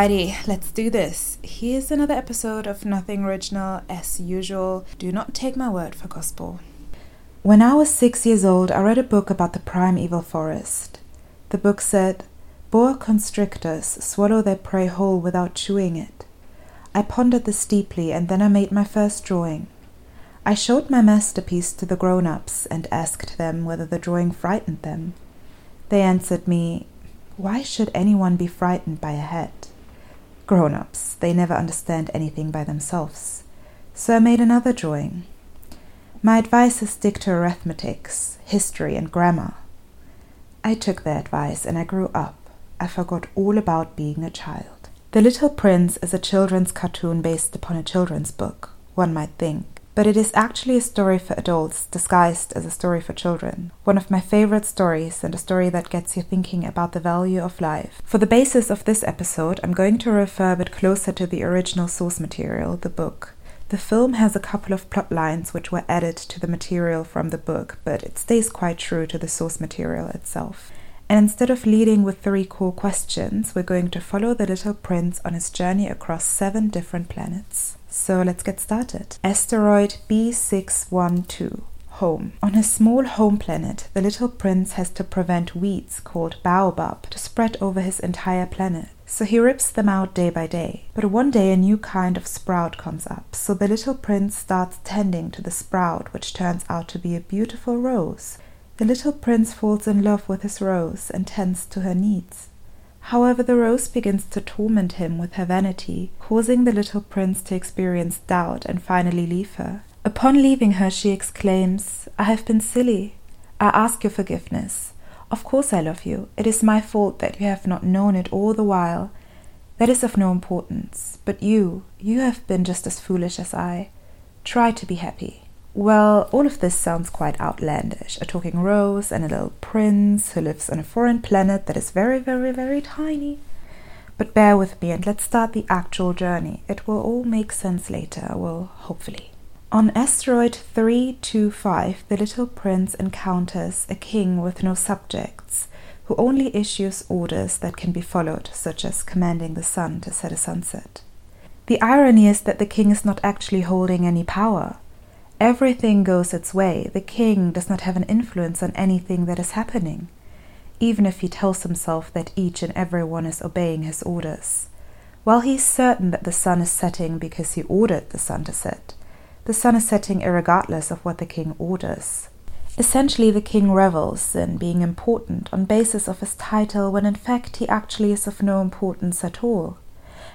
Alrighty, let's do this. Here's another episode of Nothing Original. As usual, do not take my word for gospel. When I was six years old, I read a book about the primeval forest. The book said, Boa constrictors swallow their prey whole without chewing it. I pondered this deeply and then I made my first drawing. I showed my masterpiece to the grown ups and asked them whether the drawing frightened them. They answered me, Why should anyone be frightened by a hat? Grown ups, they never understand anything by themselves. So I made another drawing. My advice is stick to arithmetics, history, and grammar. I took their advice and I grew up. I forgot all about being a child. The Little Prince is a children's cartoon based upon a children's book, one might think but it is actually a story for adults disguised as a story for children. One of my favorite stories and a story that gets you thinking about the value of life. For the basis of this episode, I'm going to refer a bit closer to the original source material, the book. The film has a couple of plot lines which were added to the material from the book, but it stays quite true to the source material itself. And instead of leading with three core questions, we're going to follow the little prince on his journey across seven different planets. So let's get started. Asteroid B612 Home. On his small home planet, the little prince has to prevent weeds called baobab to spread over his entire planet. So he rips them out day by day. But one day a new kind of sprout comes up, so the little prince starts tending to the sprout, which turns out to be a beautiful rose. The little prince falls in love with his rose and tends to her needs. However, the rose begins to torment him with her vanity, causing the little prince to experience doubt and finally leave her. Upon leaving her, she exclaims, I have been silly. I ask your forgiveness. Of course I love you. It is my fault that you have not known it all the while. That is of no importance. But you, you have been just as foolish as I. Try to be happy. Well, all of this sounds quite outlandish. A talking rose and a little prince who lives on a foreign planet that is very, very, very tiny. But bear with me and let's start the actual journey. It will all make sense later, well, hopefully. On asteroid 325, the little prince encounters a king with no subjects, who only issues orders that can be followed, such as commanding the sun to set a sunset. The irony is that the king is not actually holding any power. Everything goes its way. The king does not have an influence on anything that is happening, even if he tells himself that each and every one is obeying his orders. While he is certain that the sun is setting because he ordered the sun to set, the sun is setting regardless of what the king orders. Essentially, the king revels in being important on basis of his title when in fact he actually is of no importance at all.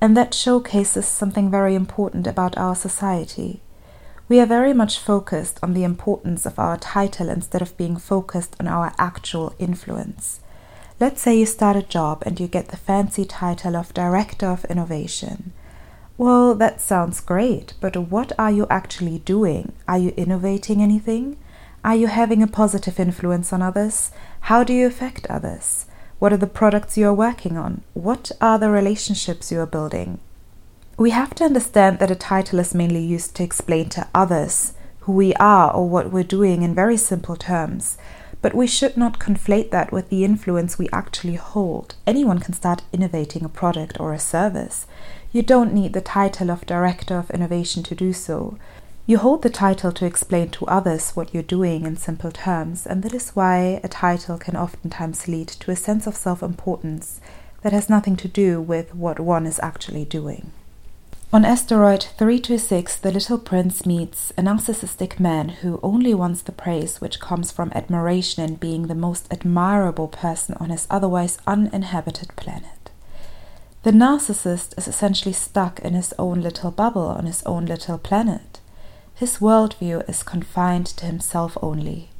And that showcases something very important about our society. We are very much focused on the importance of our title instead of being focused on our actual influence. Let's say you start a job and you get the fancy title of Director of Innovation. Well, that sounds great, but what are you actually doing? Are you innovating anything? Are you having a positive influence on others? How do you affect others? What are the products you are working on? What are the relationships you are building? We have to understand that a title is mainly used to explain to others who we are or what we're doing in very simple terms, but we should not conflate that with the influence we actually hold. Anyone can start innovating a product or a service. You don't need the title of Director of Innovation to do so. You hold the title to explain to others what you're doing in simple terms, and that is why a title can oftentimes lead to a sense of self importance that has nothing to do with what one is actually doing. On asteroid 326, the little prince meets a narcissistic man who only wants the praise which comes from admiration and being the most admirable person on his otherwise uninhabited planet. The narcissist is essentially stuck in his own little bubble on his own little planet. His worldview is confined to himself only.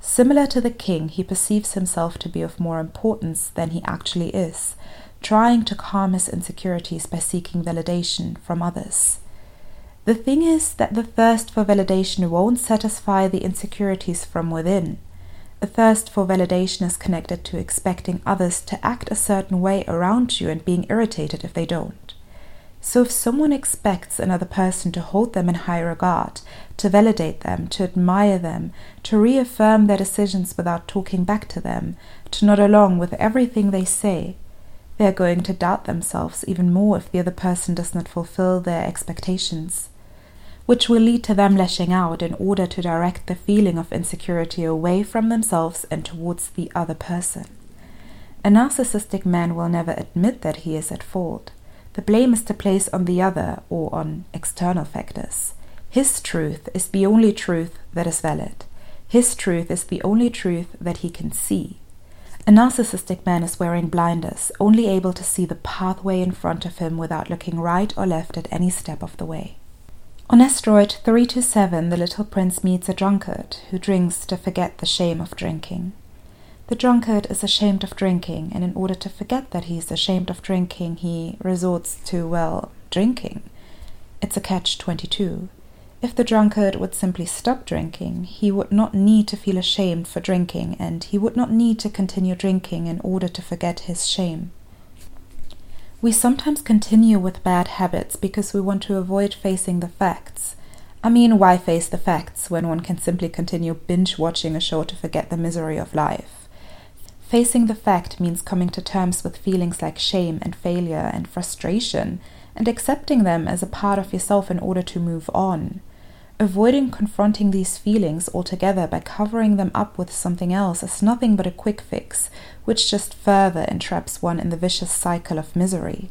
Similar to the king, he perceives himself to be of more importance than he actually is trying to calm his insecurities by seeking validation from others. The thing is that the thirst for validation won't satisfy the insecurities from within. A thirst for validation is connected to expecting others to act a certain way around you and being irritated if they don't. So, if someone expects another person to hold them in high regard, to validate them, to admire them, to reaffirm their decisions without talking back to them, to nod along with everything they say, They are going to doubt themselves even more if the other person does not fulfill their expectations, which will lead to them lashing out in order to direct the feeling of insecurity away from themselves and towards the other person. A narcissistic man will never admit that he is at fault. The blame is to place on the other or on external factors. His truth is the only truth that is valid. His truth is the only truth that he can see. A narcissistic man is wearing blinders, only able to see the pathway in front of him without looking right or left at any step of the way. On asteroid 327, the little prince meets a drunkard who drinks to forget the shame of drinking. The drunkard is ashamed of drinking, and in order to forget that he is ashamed of drinking, he resorts to, well, drinking. It's a catch 22. If the drunkard would simply stop drinking, he would not need to feel ashamed for drinking, and he would not need to continue drinking in order to forget his shame. We sometimes continue with bad habits because we want to avoid facing the facts. I mean, why face the facts when one can simply continue binge watching a show to forget the misery of life? Facing the fact means coming to terms with feelings like shame and failure and frustration and accepting them as a part of yourself in order to move on. Avoiding confronting these feelings altogether by covering them up with something else is nothing but a quick fix, which just further entraps one in the vicious cycle of misery.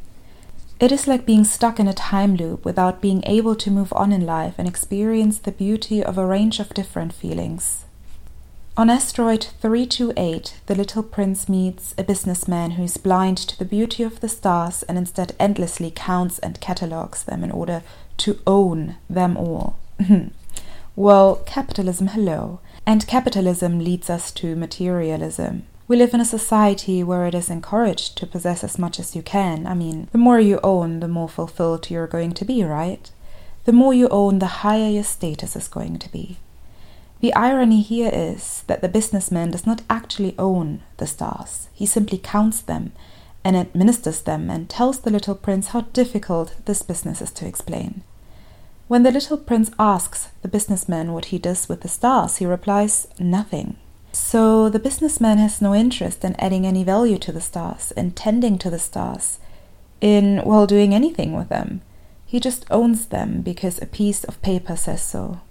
It is like being stuck in a time loop without being able to move on in life and experience the beauty of a range of different feelings. On asteroid 328, the little prince meets a businessman who is blind to the beauty of the stars and instead endlessly counts and catalogues them in order to own them all. well, capitalism, hello. And capitalism leads us to materialism. We live in a society where it is encouraged to possess as much as you can. I mean, the more you own, the more fulfilled you're going to be, right? The more you own, the higher your status is going to be. The irony here is that the businessman does not actually own the stars. He simply counts them and administers them and tells the little prince how difficult this business is to explain. When the little prince asks the businessman what he does with the stars, he replies, Nothing. So the businessman has no interest in adding any value to the stars, in tending to the stars, in, well, doing anything with them. He just owns them because a piece of paper says so.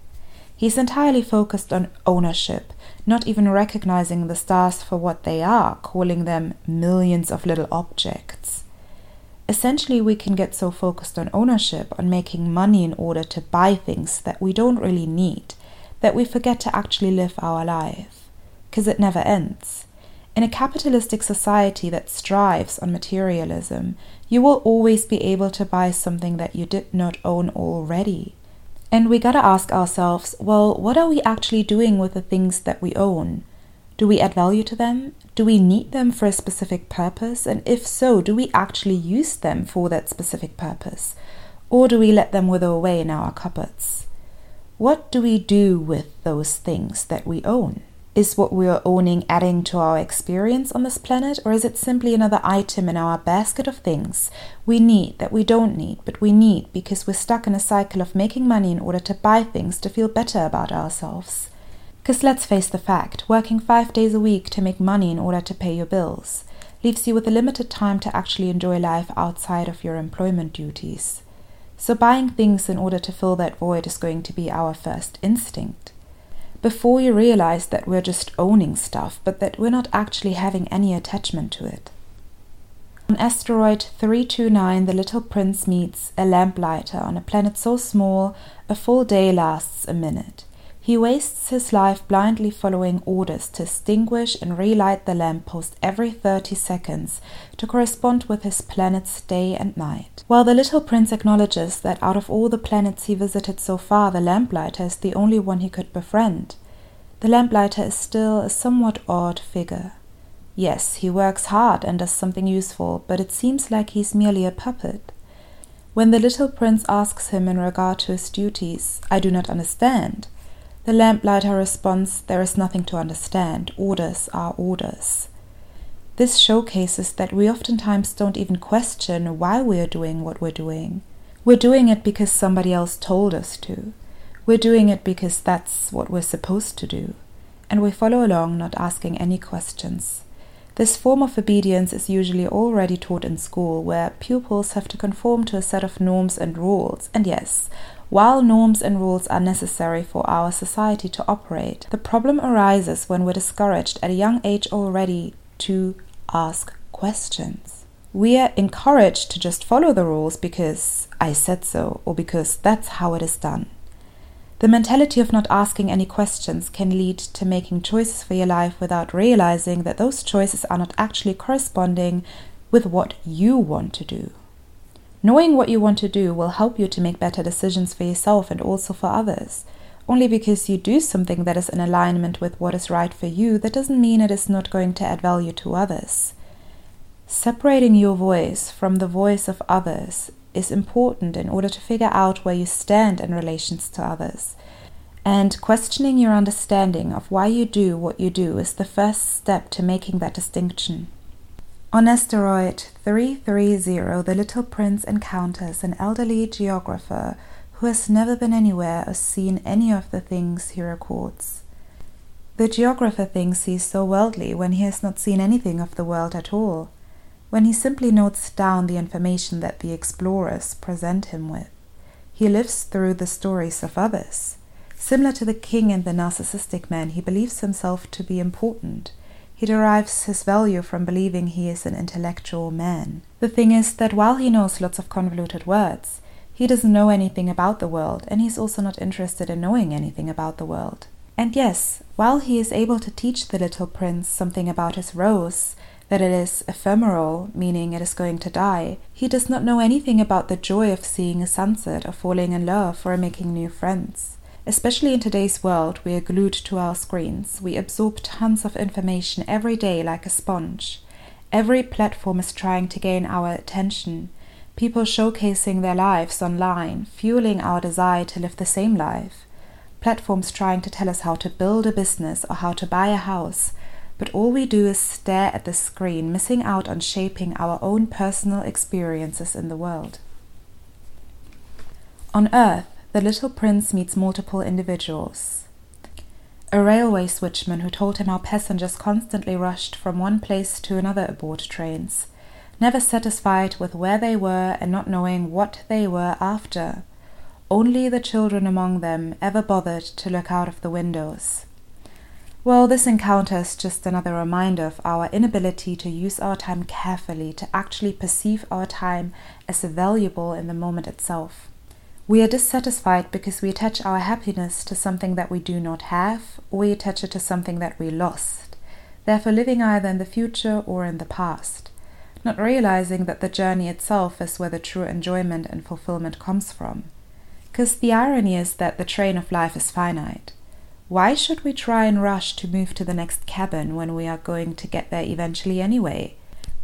He's entirely focused on ownership, not even recognizing the stars for what they are, calling them millions of little objects. Essentially, we can get so focused on ownership, on making money in order to buy things that we don't really need, that we forget to actually live our life. Because it never ends. In a capitalistic society that strives on materialism, you will always be able to buy something that you did not own already. And we gotta ask ourselves well, what are we actually doing with the things that we own? Do we add value to them? Do we need them for a specific purpose? And if so, do we actually use them for that specific purpose? Or do we let them wither away in our cupboards? What do we do with those things that we own? Is what we are owning adding to our experience on this planet, or is it simply another item in our basket of things we need that we don't need, but we need because we're stuck in a cycle of making money in order to buy things to feel better about ourselves? Because let's face the fact working five days a week to make money in order to pay your bills leaves you with a limited time to actually enjoy life outside of your employment duties. So, buying things in order to fill that void is going to be our first instinct before you realize that we're just owning stuff, but that we're not actually having any attachment to it. On asteroid 329, the little prince meets a lamplighter on a planet so small a full day lasts a minute. He wastes his life blindly following orders to extinguish and relight the lamppost every 30 seconds to correspond with his planet's day and night. While the little prince acknowledges that out of all the planets he visited so far, the lamplighter is the only one he could befriend, the lamplighter is still a somewhat odd figure. Yes, he works hard and does something useful, but it seems like he's merely a puppet. When the little prince asks him in regard to his duties, I do not understand, the lamplighter responds, There is nothing to understand. Orders are orders. This showcases that we oftentimes don't even question why we are doing what we're doing. We're doing it because somebody else told us to. We're doing it because that's what we're supposed to do. And we follow along, not asking any questions. This form of obedience is usually already taught in school, where pupils have to conform to a set of norms and rules. And yes, while norms and rules are necessary for our society to operate, the problem arises when we're discouraged at a young age already to ask questions. We are encouraged to just follow the rules because I said so or because that's how it is done. The mentality of not asking any questions can lead to making choices for your life without realizing that those choices are not actually corresponding with what you want to do. Knowing what you want to do will help you to make better decisions for yourself and also for others. Only because you do something that is in alignment with what is right for you, that doesn't mean it is not going to add value to others. Separating your voice from the voice of others is important in order to figure out where you stand in relations to others. And questioning your understanding of why you do what you do is the first step to making that distinction. On asteroid 330, the little prince encounters an elderly geographer who has never been anywhere or seen any of the things he records. The geographer thinks he is so worldly when he has not seen anything of the world at all when he simply notes down the information that the explorers present him with. He lives through the stories of others. Similar to the king and the narcissistic man, he believes himself to be important. He derives his value from believing he is an intellectual man. The thing is that while he knows lots of convoluted words, he doesn't know anything about the world, and he's also not interested in knowing anything about the world. And yes, while he is able to teach the little prince something about his rose, that it is ephemeral, meaning it is going to die, he does not know anything about the joy of seeing a sunset or falling in love or making new friends. Especially in today's world, we are glued to our screens. We absorb tons of information every day like a sponge. Every platform is trying to gain our attention. People showcasing their lives online, fueling our desire to live the same life. Platforms trying to tell us how to build a business or how to buy a house, but all we do is stare at the screen, missing out on shaping our own personal experiences in the world. On Earth, the little prince meets multiple individuals. A railway switchman who told him how passengers constantly rushed from one place to another aboard trains, never satisfied with where they were and not knowing what they were after. Only the children among them ever bothered to look out of the windows. Well, this encounter is just another reminder of our inability to use our time carefully, to actually perceive our time as valuable in the moment itself. We are dissatisfied because we attach our happiness to something that we do not have, or we attach it to something that we lost, therefore living either in the future or in the past, not realizing that the journey itself is where the true enjoyment and fulfillment comes from. Because the irony is that the train of life is finite. Why should we try and rush to move to the next cabin when we are going to get there eventually anyway?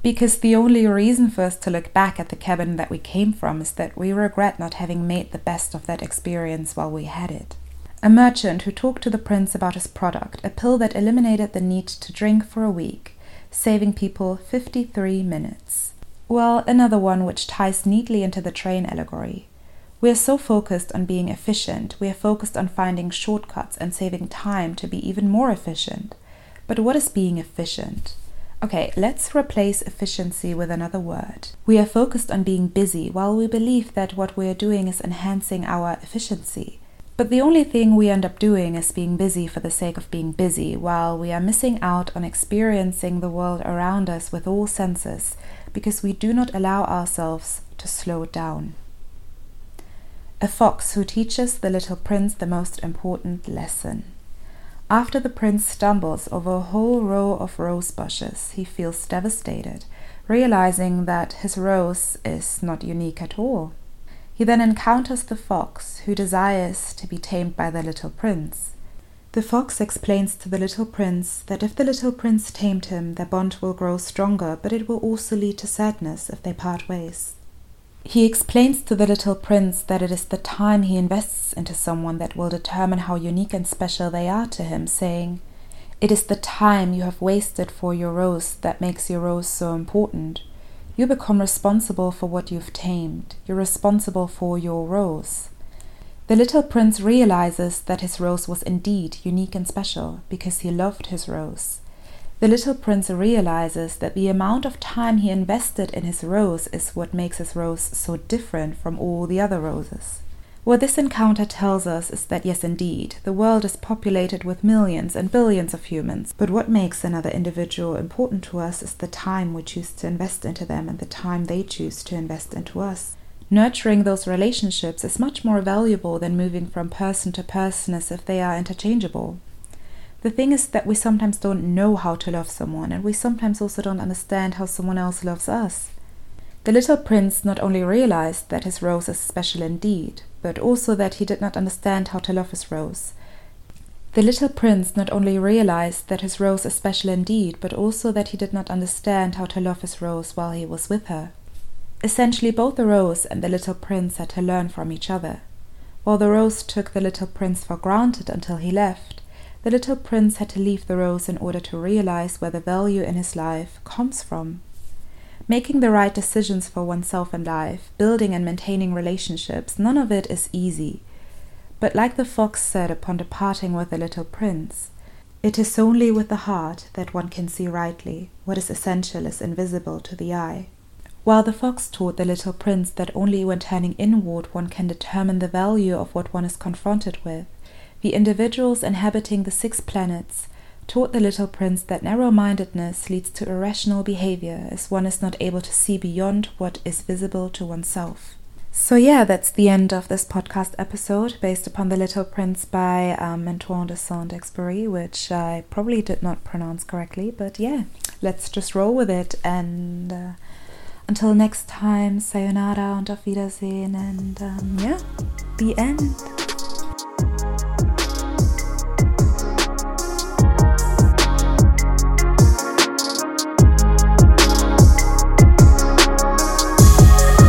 Because the only reason for us to look back at the cabin that we came from is that we regret not having made the best of that experience while we had it. A merchant who talked to the prince about his product, a pill that eliminated the need to drink for a week, saving people 53 minutes. Well, another one which ties neatly into the train allegory. We are so focused on being efficient, we are focused on finding shortcuts and saving time to be even more efficient. But what is being efficient? Okay, let's replace efficiency with another word. We are focused on being busy while we believe that what we are doing is enhancing our efficiency. But the only thing we end up doing is being busy for the sake of being busy, while we are missing out on experiencing the world around us with all senses because we do not allow ourselves to slow down a fox who teaches the little prince the most important lesson. After the prince stumbles over a whole row of rose bushes, he feels devastated, realizing that his rose is not unique at all. He then encounters the fox, who desires to be tamed by the little prince. The fox explains to the little prince that if the little prince tamed him, their bond will grow stronger, but it will also lead to sadness if they part ways. He explains to the little prince that it is the time he invests into someone that will determine how unique and special they are to him, saying, It is the time you have wasted for your rose that makes your rose so important. You become responsible for what you've tamed. You're responsible for your rose. The little prince realizes that his rose was indeed unique and special because he loved his rose. The little prince realizes that the amount of time he invested in his rose is what makes his rose so different from all the other roses. What this encounter tells us is that yes, indeed, the world is populated with millions and billions of humans, but what makes another individual important to us is the time we choose to invest into them and the time they choose to invest into us. Nurturing those relationships is much more valuable than moving from person to person as if they are interchangeable. The thing is that we sometimes don't know how to love someone, and we sometimes also don't understand how someone else loves us. The little prince not only realized that his rose is special indeed, but also that he did not understand how to love his rose. The little prince not only realized that his rose is special indeed, but also that he did not understand how to love his rose while he was with her. Essentially, both the rose and the little prince had to learn from each other. While the rose took the little prince for granted until he left, the little prince had to leave the rose in order to realize where the value in his life comes from. Making the right decisions for oneself in life, building and maintaining relationships, none of it is easy. But like the fox said upon departing with the little prince, it is only with the heart that one can see rightly what is essential is invisible to the eye. While the fox taught the little prince that only when turning inward one can determine the value of what one is confronted with, the individuals inhabiting the six planets taught the little prince that narrow mindedness leads to irrational behavior as one is not able to see beyond what is visible to oneself. So, yeah, that's the end of this podcast episode based upon The Little Prince by um, Antoine de Saint Exupéry, which I probably did not pronounce correctly, but yeah, let's just roll with it. And uh, until next time, sayonara und auf Wiedersehen, and um, yeah, the end.